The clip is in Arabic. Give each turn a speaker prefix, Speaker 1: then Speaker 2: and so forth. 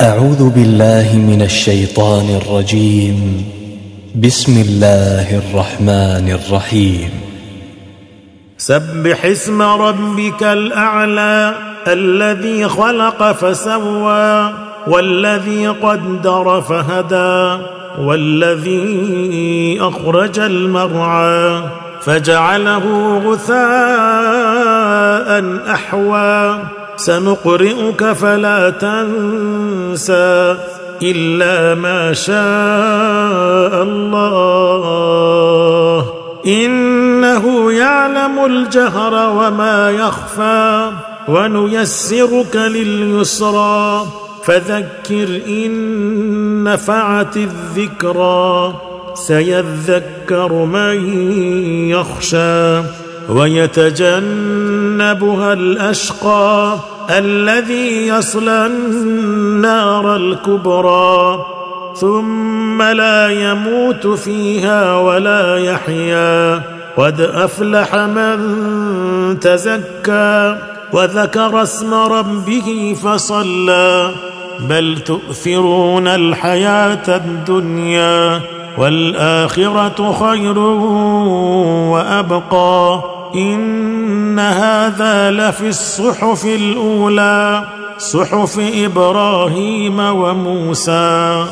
Speaker 1: أعوذ بالله من الشيطان الرجيم. بسم الله الرحمن الرحيم.
Speaker 2: سبح اسم ربك الأعلى الذي خلق فسوى والذي قدر فهدى والذي أخرج المرعى. فجعله غثاء أحوى. سنقرئك فلا تنسى إلا ما شاء الله. إنه يعلم الجهر وما يخفى ونيسرك لليسرى. فذكر إن نفعت الذكرى. سيذكر من يخشى ويتجنبها الأشقى الذي يصلى النار الكبرى ثم لا يموت فيها ولا يحيا قد أفلح من تزكى وذكر اسم ربه فصلى بل تؤثرون الحياة الدنيا والآخرة خير وأبقى إن هذا لفي الصحف الأولى صحف إبراهيم وموسى.